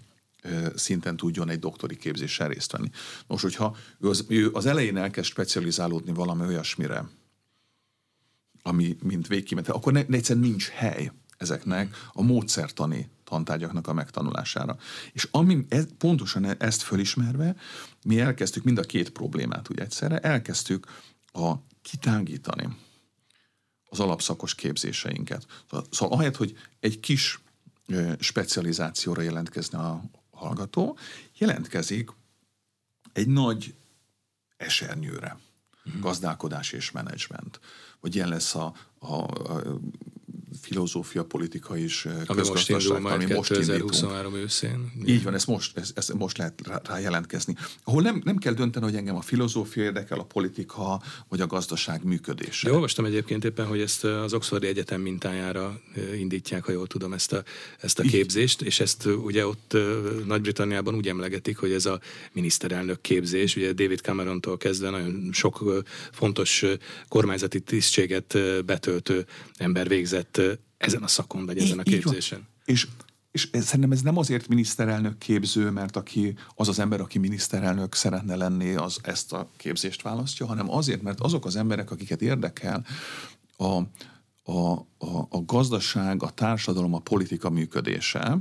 szinten tudjon egy doktori képzéssel részt venni. Most, hogyha ő az, ő az elején elkezd specializálódni valami olyasmire, ami mint végkimenet, akkor ne, egyszerűen nincs hely ezeknek a módszertani tantárgyaknak a megtanulására. És ami ez, pontosan e, ezt fölismerve, mi elkezdtük mind a két problémát úgy egyszerre, elkezdtük a kitágítani az alapszakos képzéseinket. Szóval, ahelyett, hogy egy kis specializációra jelentkezne a hallgató, jelentkezik egy nagy esernyőre. Gazdálkodás és menedzsment. Vagy ilyen lesz a, a, a filozófia, politika és ami közgazdaság, most ami most 2023 őszén. Így van, ezt most, ezt, ezt most lehet rá, rá jelentkezni. Ahol nem, nem kell dönteni, hogy engem a filozófia érdekel, a politika, vagy a gazdaság működése. De olvastam egyébként éppen, hogy ezt az Oxfordi Egyetem mintájára indítják, ha jól tudom, ezt a, ezt a képzést, és ezt ugye ott Nagy-Britanniában úgy emlegetik, hogy ez a miniszterelnök képzés, ugye David Camerontól kezdve nagyon sok fontos kormányzati tisztséget betöltő ember végzett ezen a szakon, vagy ezen a képzésen. És és szerintem ez nem azért miniszterelnök képző, mert aki, az az ember, aki miniszterelnök szeretne lenni, az ezt a képzést választja, hanem azért, mert azok az emberek, akiket érdekel a, a, a, a gazdaság, a társadalom, a politika működése,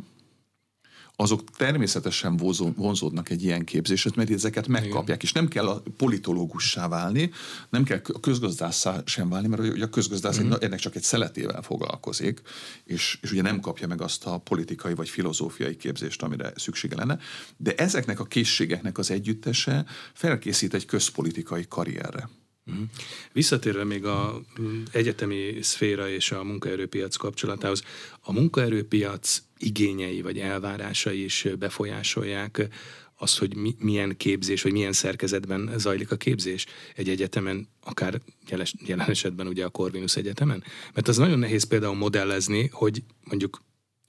azok természetesen vonzódnak egy ilyen képzéshez, mert ezeket megkapják, Igen. és nem kell a politológussá válni, nem kell a közgazdászá sem válni, mert ugye a közgazdász uh-huh. ennek csak egy szeletével foglalkozik, és, és ugye nem kapja meg azt a politikai vagy filozófiai képzést, amire szüksége lenne, de ezeknek a készségeknek az együttese felkészít egy közpolitikai karrierre. Uh-huh. Visszatérve még a egyetemi szféra és a munkaerőpiac kapcsolatához, a munkaerőpiac igényei vagy elvárásai is befolyásolják azt, hogy mi, milyen képzés, vagy milyen szerkezetben zajlik a képzés egy egyetemen, akár jeles, jelen esetben ugye a Corvinus Egyetemen. Mert az nagyon nehéz például modellezni, hogy mondjuk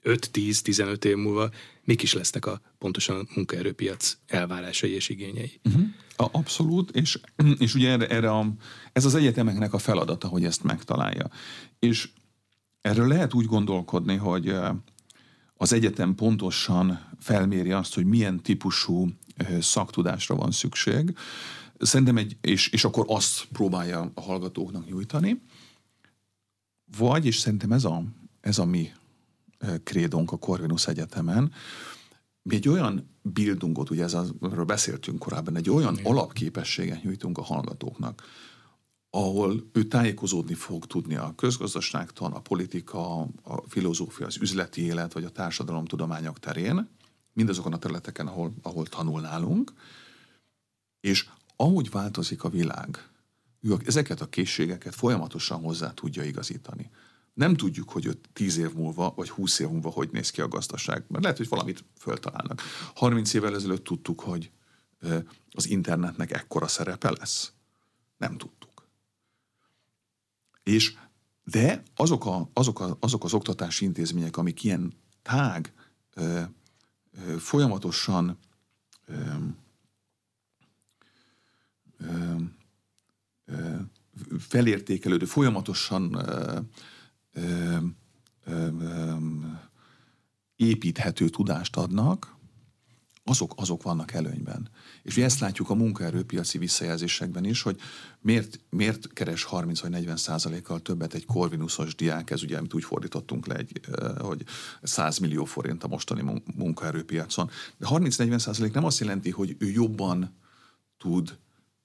5-10-15 év múlva mik is lesznek a pontosan a munkaerőpiac elvárásai és igényei. Uh-huh. Abszolút, és, és ugye erre, erre a, ez az egyetemeknek a feladata, hogy ezt megtalálja. És erről lehet úgy gondolkodni, hogy az egyetem pontosan felméri azt, hogy milyen típusú szaktudásra van szükség, Szerintem egy, és, és akkor azt próbálja a hallgatóknak nyújtani, vagy, és szerintem ez a, ez a mi krédónk a Corvinus Egyetemen, mi egy olyan bildungot, ugye ez az, amiről beszéltünk korábban, egy olyan Igen. alapképességet nyújtunk a hallgatóknak, ahol ő tájékozódni fog tudni a közgazdaságtan, a politika, a filozófia, az üzleti élet, vagy a társadalomtudományok terén, mindazokon a területeken, ahol, ahol tanul nálunk, és ahogy változik a világ, ő ezeket a készségeket folyamatosan hozzá tudja igazítani. Nem tudjuk, hogy 10 év múlva, vagy 20 év múlva hogy néz ki a gazdaság. Mert lehet, hogy valamit föltalálnak. 30 évvel ezelőtt tudtuk, hogy az internetnek ekkora szerepe lesz. Nem tudtuk. És de azok, a, azok, a, azok az oktatási intézmények, amik ilyen tág, ö, ö, folyamatosan ö, ö, felértékelődő, folyamatosan ö, építhető tudást adnak, azok, azok vannak előnyben. És mi ezt látjuk a munkaerőpiaci visszajelzésekben is, hogy miért, miért keres 30 vagy 40 százalékkal többet egy korvinuszos diák, ez ugye, amit úgy fordítottunk le, egy, hogy 100 millió forint a mostani munkaerőpiacon. De 30-40 százalék nem azt jelenti, hogy ő jobban tud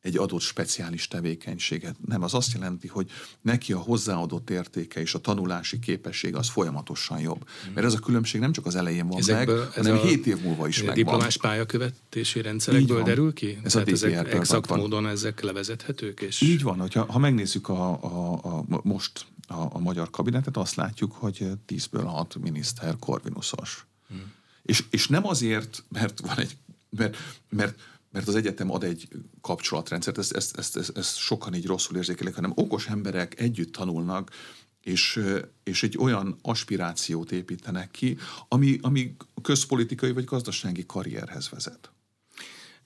egy adott speciális tevékenységet. Nem, az azt jelenti, hogy neki a hozzáadott értéke és a tanulási képesség az folyamatosan jobb. Mert ez a különbség nem csak az elején van Ezekből, meg, hanem 7 év múlva is megvan. Diplomás pályakövetési rendszerekből derül ki? Ez Tehát a ezek exakt van. módon ezek levezethetők? És... Így van, hogyha, ha megnézzük a, a, a, most a, a magyar kabinetet, azt látjuk, hogy 10-ből 6 miniszter korvinuszos. Hmm. És, és nem azért, mert van egy mert, mert mert az egyetem ad egy kapcsolatrendszert, ezt, ezt, ezt, ezt, ezt sokan így rosszul érzékelik, hanem okos emberek együtt tanulnak, és, és egy olyan aspirációt építenek ki, ami, ami közpolitikai vagy gazdasági karrierhez vezet.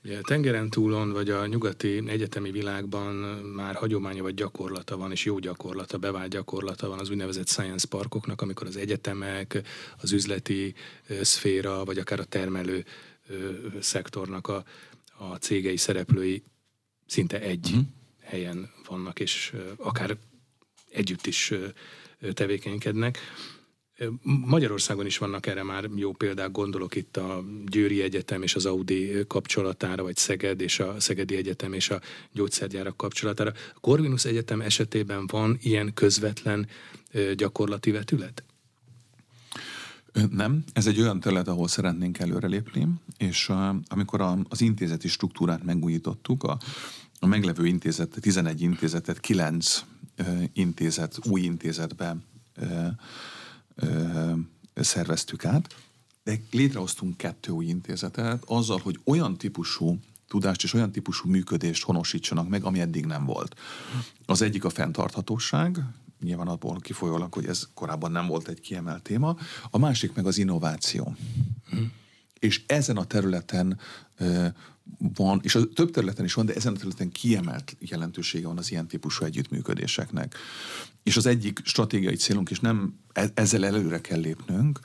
Ugye tengeren túlon, vagy a nyugati egyetemi világban már hagyománya vagy gyakorlata van, és jó gyakorlata, bevált gyakorlata van az úgynevezett science parkoknak, amikor az egyetemek, az üzleti szféra, vagy akár a termelő szektornak a, a cégei szereplői szinte egy uh-huh. helyen vannak, és akár együtt is tevékenykednek. Magyarországon is vannak erre már jó példák, gondolok itt a Győri Egyetem és az Audi kapcsolatára, vagy Szeged és a Szegedi Egyetem és a gyógyszergyárak kapcsolatára. A Corvinus Egyetem esetében van ilyen közvetlen gyakorlati vetület? Nem, ez egy olyan terület, ahol szeretnénk előrelépni, és amikor az intézeti struktúrát megújítottuk, a, a meglevő intézet, 11 intézetet 9 uh, intézet, új intézetbe uh, uh, szerveztük át, de létrehoztunk kettő új intézetet azzal, hogy olyan típusú tudást és olyan típusú működést honosítsanak meg, ami eddig nem volt. Az egyik a fenntarthatóság, nyilván abból kifolyólag, hogy ez korábban nem volt egy kiemelt téma, a másik meg az innováció. Hmm. És ezen a területen van, és a több területen is van, de ezen a területen kiemelt jelentősége van az ilyen típusú együttműködéseknek. És az egyik stratégiai célunk, és nem e, ezzel előre kell lépnünk,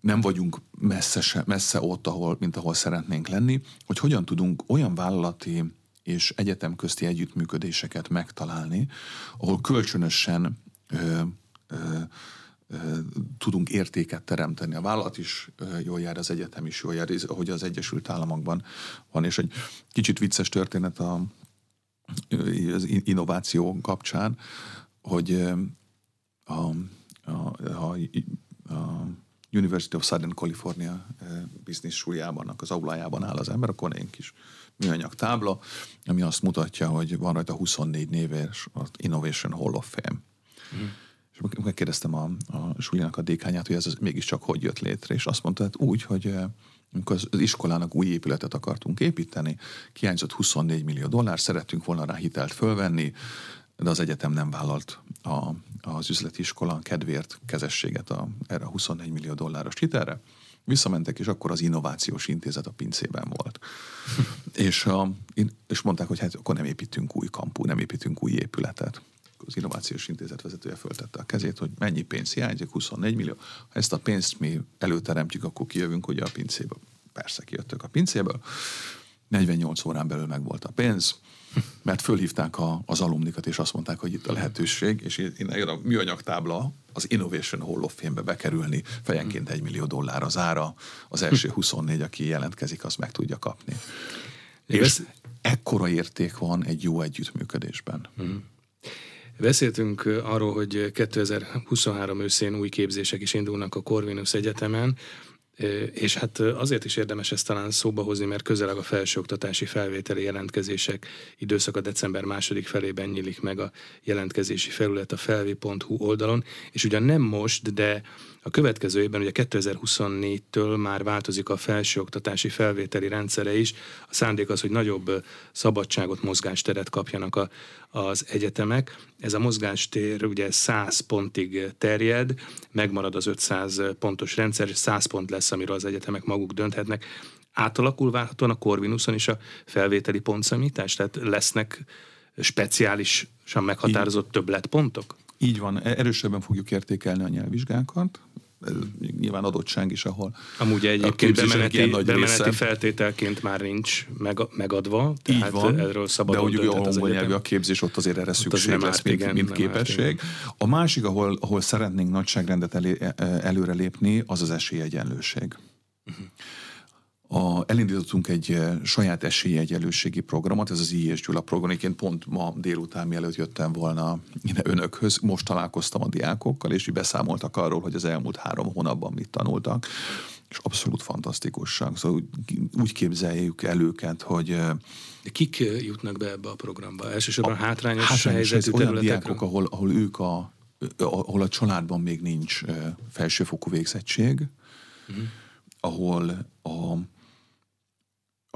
nem vagyunk messze, se, messze ott, ahol, mint ahol szeretnénk lenni, hogy hogyan tudunk olyan vállalati és egyetem közti együttműködéseket megtalálni, ahol kölcsönösen ö, ö, tudunk értéket teremteni. A vállalat is jól jár, az egyetem is jól jár, ahogy az Egyesült Államokban van. És egy kicsit vicces történet a, az innováció kapcsán, hogy a, a, a, a University of Southern California Business súlyában, az aulájában áll az ember, akkor egy kis műanyag tábla, ami azt mutatja, hogy van rajta 24 néves az Innovation Hall of Fame. Mm. És megkérdeztem a, a sulinak a dékányát, hogy ez az mégiscsak hogy jött létre, és azt mondta, hát úgy, hogy amikor az iskolának új épületet akartunk építeni, kiányzott 24 millió dollár, szerettünk volna rá hitelt fölvenni, de az egyetem nem vállalt a, az üzleti iskola kedvéért kezességet a, erre a 24 millió dolláros hitelre. Visszamentek, és akkor az innovációs intézet a pincében volt. és, a, és mondták, hogy hát akkor nem építünk új kampú, nem építünk új épületet. Az innovációs intézet vezetője föltette a kezét, hogy mennyi pénz hiányzik, 24 millió. Ha ezt a pénzt mi előteremtjük, akkor kijövünk ugye a pincéből. Persze kijöttök a pincéből. 48 órán belül meg volt a pénz, mert fölhívták a, az alumnikat, és azt mondták, hogy itt a lehetőség, és én a műanyag tábla az Innovation Hall of Fame-be bekerülni, fejenként egy millió dollár az ára, az első 24, aki jelentkezik, az meg tudja kapni. És Vesz... ekkora érték van egy jó együttműködésben. Mm. Beszéltünk arról, hogy 2023 őszén új képzések is indulnak a Corvinus Egyetemen, és hát azért is érdemes ezt talán szóba hozni, mert közeleg a felsőoktatási felvételi jelentkezések időszaka december második felében nyílik meg a jelentkezési felület a felvi.hu oldalon, és ugyan nem most, de a következő évben, ugye 2024-től már változik a felsőoktatási felvételi rendszere is. A szándék az, hogy nagyobb szabadságot, mozgásteret kapjanak a, az egyetemek. Ez a mozgástér ugye 100 pontig terjed, megmarad az 500 pontos rendszer, és 100 pont lesz, amiről az egyetemek maguk dönthetnek. Átalakul várhatóan a Corvinuson is a felvételi pontszámítás? Tehát lesznek speciálisan meghatározott többletpontok? Így van, erősebben fogjuk értékelni a nyelvvizsgákat, nyilván adottság is, ahol Amúgy egyébként bemeneti, bemeneti feltételként már nincs meg, megadva, tehát Így van, erről szabadon De hogy a angol nyelvű a képzés, ott azért erre ott szükség az lesz, mint, igen, mint képesség. A másik, ahol, ahol szeretnénk nagyságrendet elé, előrelépni, az az esélyegyenlőség. Uh-huh. A, elindítottunk egy eh, saját esélyegyelőségi programot, ez az I.S. Gyula program, pont ma délután mielőtt jöttem volna ide önökhöz, most találkoztam a diákokkal, és beszámoltak arról, hogy az elmúlt három hónapban mit tanultak, és abszolút fantasztikusak. Szóval úgy, úgy képzeljük el őket, hogy eh, de kik eh, jutnak be ebbe a programba? Elsősorban a hátrányos, hátrányos helyzetű olyan diákok, ahol, ahol ők a, ahol a családban még nincs felsőfokú végzettség, uh-huh. ahol a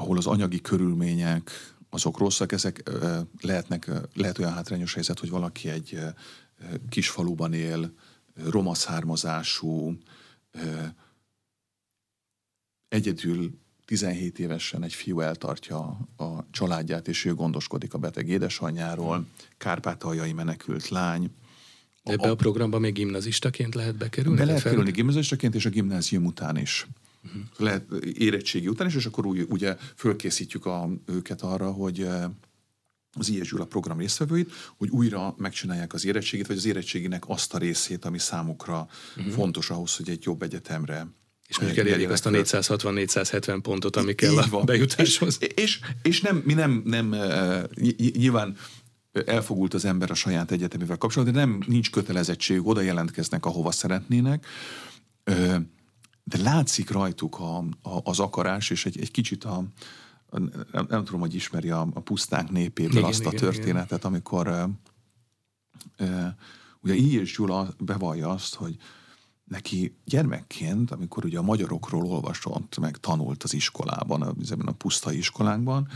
ahol az anyagi körülmények azok rosszak, ezek lehetnek, lehet olyan hátrányos helyzet, hogy valaki egy kis faluban él, roma származású, egyedül 17 évesen egy fiú eltartja a családját, és ő gondoskodik a beteg édesanyjáról, kárpátaljai menekült lány. Ebbe a, a programba még gimnazistaként lehet bekerülni? Be lehet kerülni gimnazistaként, és a gimnázium után is. Uh-huh. Lehet érettségi után is, és akkor úgy, ugye fölkészítjük a, őket arra, hogy az IES Gyula program résztvevőit, hogy újra megcsinálják az érettségét, vagy az érettséginek azt a részét, ami számukra uh-huh. fontos ahhoz, hogy egy jobb egyetemre és még elérjék azt a 460-470 pontot, ami kell a van. bejutáshoz. És, és, és nem, mi nem, nem nyilván elfogult az ember a saját egyetemével kapcsolatban, de nem nincs kötelezettség, oda jelentkeznek, ahova szeretnének de látszik rajtuk a, a, az akarás, és egy, egy kicsit a, a nem, nem tudom, hogy ismeri a, a pusztánk népéből igen, azt a igen, történetet, igen. amikor e, ugye így és Gyula bevallja azt, hogy neki gyermekként, amikor ugye a magyarokról olvasott, meg tanult az iskolában, ebben a pusztai iskolánkban,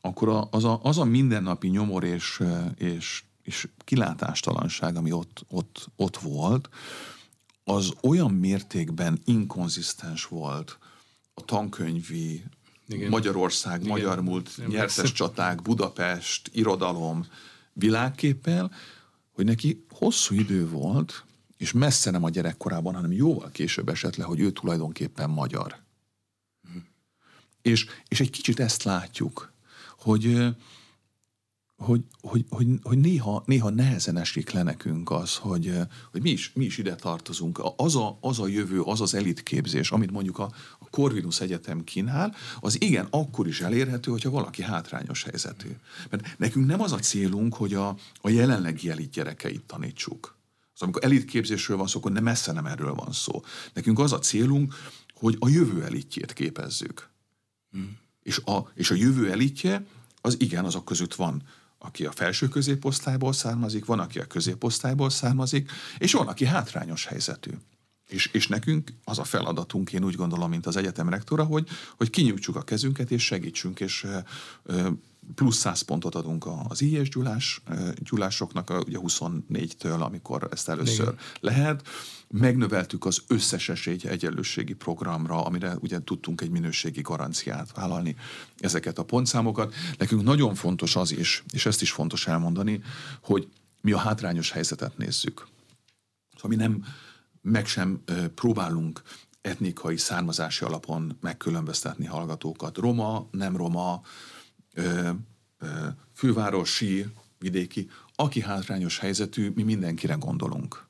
akkor az a, az a mindennapi nyomor és, és, és kilátástalanság, ami ott, ott, ott volt, az olyan mértékben inkonzisztens volt a tankönyvi Igen. Magyarország, Igen. magyar múlt, Igen, nyertes persze. csaták, Budapest, irodalom világképpel, hogy neki hosszú idő volt, és messze nem a gyerekkorában, hanem jóval később esett le, hogy ő tulajdonképpen magyar. Mm. És, és egy kicsit ezt látjuk, hogy hogy, hogy, hogy, hogy néha, néha nehezen esik le nekünk az, hogy, hogy mi, is, mi is ide tartozunk. Az a, az a jövő, az az elitképzés, amit mondjuk a, a Corvinus Egyetem kínál, az igen, akkor is elérhető, hogyha valaki hátrányos helyzetű. Mert nekünk nem az a célunk, hogy a, a jelenlegi elit gyerekeit tanítsuk. Szóval amikor elitképzésről van szó, akkor nem messze nem erről van szó. Nekünk az a célunk, hogy a jövő elitjét képezzük. Hmm. És, a, és a jövő elitje, az igen, azok között van aki a felső középosztályból származik, van, aki a középosztályból származik, és van, aki hátrányos helyzetű. És, és nekünk az a feladatunk, én úgy gondolom, mint az egyetem rektora, hogy, hogy kinyújtsuk a kezünket, és segítsünk, és plusz 100 pontot adunk az IES gyulás, gyulásoknak, ugye 24-től, amikor ezt először Igen. lehet. Megnöveltük az összes esély egyenlőségi programra, amire ugye tudtunk egy minőségi garanciát vállalni ezeket a pontszámokat. Nekünk nagyon fontos az is, és ezt is fontos elmondani, hogy mi a hátrányos helyzetet nézzük. Szóval mi nem, meg sem próbálunk etnikai származási alapon megkülönböztetni hallgatókat. Roma, nem roma, fővárosi, vidéki, aki hátrányos helyzetű, mi mindenkire gondolunk.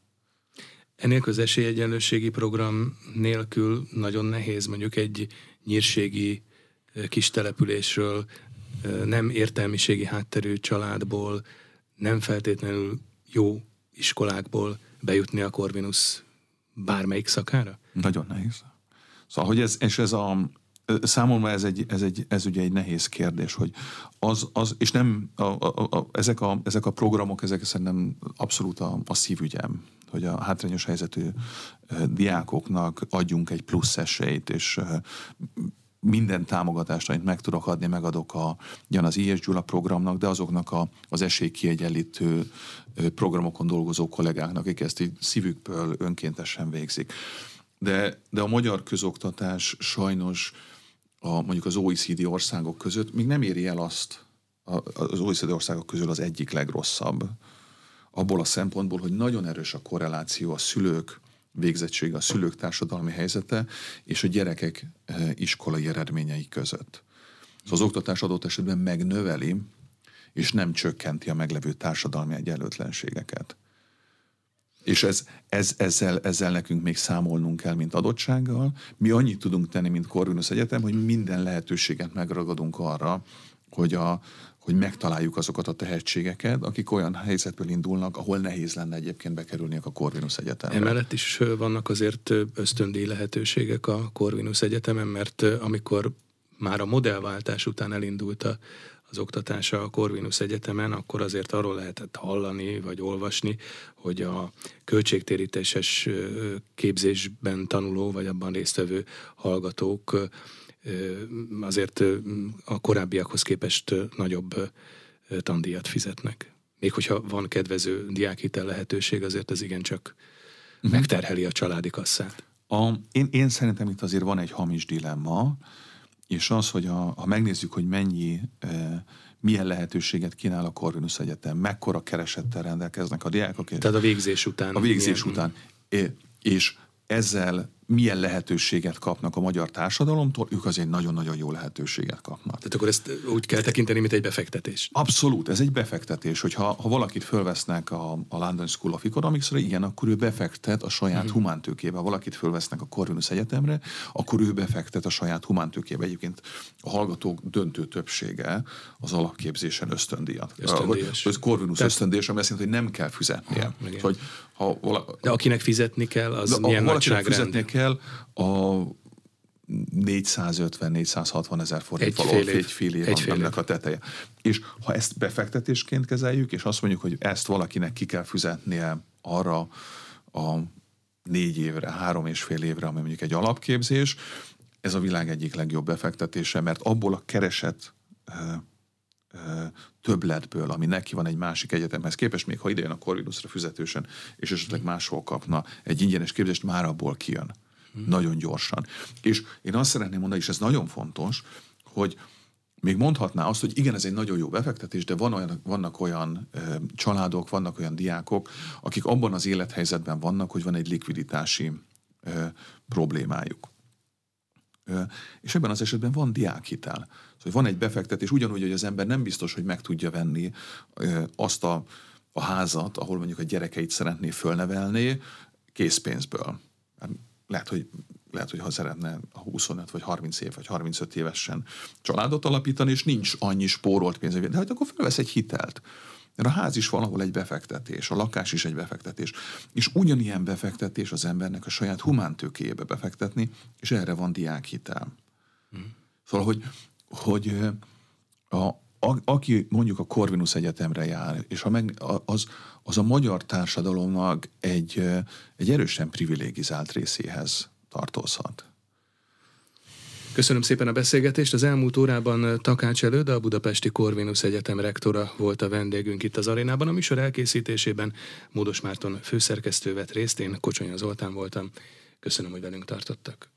Ennél az esélyegyenlőségi program nélkül nagyon nehéz mondjuk egy nyírségi kis településről, nem értelmiségi hátterű családból, nem feltétlenül jó iskolákból bejutni a Corvinus bármelyik szakára? Nagyon nehéz. Szóval, hogy ez, és ez a, Számomra ez, egy, ez, egy, ez ugye egy nehéz kérdés, hogy az, az és nem, a, a, a, ezek, a, ezek a programok, ezek szerintem abszolút a, a szívügyem, hogy a hátrányos helyzetű diákoknak adjunk egy plusz esélyt, és minden támogatást, amit meg tudok adni, megadok a, ugyan az IS Gyula programnak, de azoknak a, az esélykiegyenlítő programokon dolgozó kollégáknak, akik ezt így szívükből önkéntesen végzik. De, de a magyar közoktatás sajnos a, mondjuk az OECD országok között még nem éri el azt, az OECD országok közül az egyik legrosszabb. Abból a szempontból, hogy nagyon erős a korreláció a szülők végzettsége, a szülők társadalmi helyzete és a gyerekek eh, iskolai eredményei között. Szóval az oktatás adott esetben megnöveli, és nem csökkenti a meglevő társadalmi egyenlőtlenségeket. És ez, ez, ezzel, ezzel nekünk még számolnunk kell, mint adottsággal. Mi annyit tudunk tenni, mint Corvinus Egyetem, hogy minden lehetőséget megragadunk arra, hogy, a, hogy megtaláljuk azokat a tehetségeket, akik olyan helyzetből indulnak, ahol nehéz lenne egyébként bekerülniük a Corvinus Egyetemre. Emellett is vannak azért ösztöndíj lehetőségek a Corvinus Egyetemen, mert amikor már a modellváltás után elindult a az oktatása a Corvinus Egyetemen, akkor azért arról lehetett hallani vagy olvasni, hogy a költségtérítéses képzésben tanuló vagy abban résztvevő hallgatók azért a korábbiakhoz képest nagyobb tandíjat fizetnek. Még hogyha van kedvező diákhitel lehetőség, azért ez igencsak uh-huh. megterheli a családi kasszát. A, én, én szerintem itt azért van egy hamis dilemma, és az, hogy a, ha megnézzük, hogy mennyi, e, milyen lehetőséget kínál a Corvinus Egyetem, mekkora keresettel rendelkeznek a diákok. Tehát a végzés után. A végzés milyen... után. É, és ezzel milyen lehetőséget kapnak a magyar társadalomtól, ők azért nagyon-nagyon jó lehetőséget kapnak. Tehát akkor ezt úgy kell tekinteni, mint egy befektetés. Abszolút, ez egy befektetés, hogyha ha valakit fölvesznek a, a London School of Economics-ra, igen, akkor ő befektet a saját uh-huh. humántőkébe. Ha valakit fölvesznek a Corvinus Egyetemre, akkor ő befektet a saját humántőkébe. Egyébként a hallgatók döntő többsége az alapképzésen ösztöndíjat. Ösztöndíjas. Ez Corvinus Tehát... ösztöndíjas, ami azt jelenti, hogy nem kell fizetnie. Ha, hogy, ha vala... De akinek fizetni kell, az de milyen nagyságrend? fizetni kell, a 450-460 ezer forint egy fél év. egy fél év egy fél év. a teteje. És ha ezt befektetésként kezeljük, és azt mondjuk, hogy ezt valakinek ki kell fizetnie arra a négy évre, három és fél évre, ami mondjuk egy alapképzés, ez a világ egyik legjobb befektetése, mert abból a kereset többletből, ami neki van egy másik egyetemhez képest, még ha idejön a Corvinusra fizetősen, és esetleg máshol kapna egy ingyenes képzést, már abból kijön. Hmm. Nagyon gyorsan. És én azt szeretném mondani, és ez nagyon fontos, hogy még mondhatná azt, hogy igen, ez egy nagyon jó befektetés, de van olyan, vannak olyan ö, családok, vannak olyan diákok, akik abban az élethelyzetben vannak, hogy van egy likviditási ö, problémájuk. És ebben az esetben van diákhitel. Szóval van egy befektetés, ugyanúgy, hogy az ember nem biztos, hogy meg tudja venni azt a, a házat, ahol mondjuk a gyerekeit szeretné fölnevelni, készpénzből. Lehet, hogy lehet, hogy ha szeretne 25 vagy 30 év, vagy 35 évesen családot alapítani, és nincs annyi spórolt pénz, de hát akkor felvesz egy hitelt. Mert a ház is valahol egy befektetés, a lakás is egy befektetés. És ugyanilyen befektetés az embernek a saját humántőkéjébe befektetni, és erre van diákhitel. Mm. Szóval, hogy, hogy a, a, aki mondjuk a Corvinus Egyetemre jár, és ha meg, az, az a magyar társadalomnak egy, egy erősen privilégizált részéhez tartozhat. Köszönöm szépen a beszélgetést. Az elmúlt órában Takács Előd, a Budapesti Corvinus Egyetem rektora volt a vendégünk itt az arénában. A műsor elkészítésében Módos Márton főszerkesztő vett részt, én Kocsonya Zoltán voltam. Köszönöm, hogy velünk tartottak.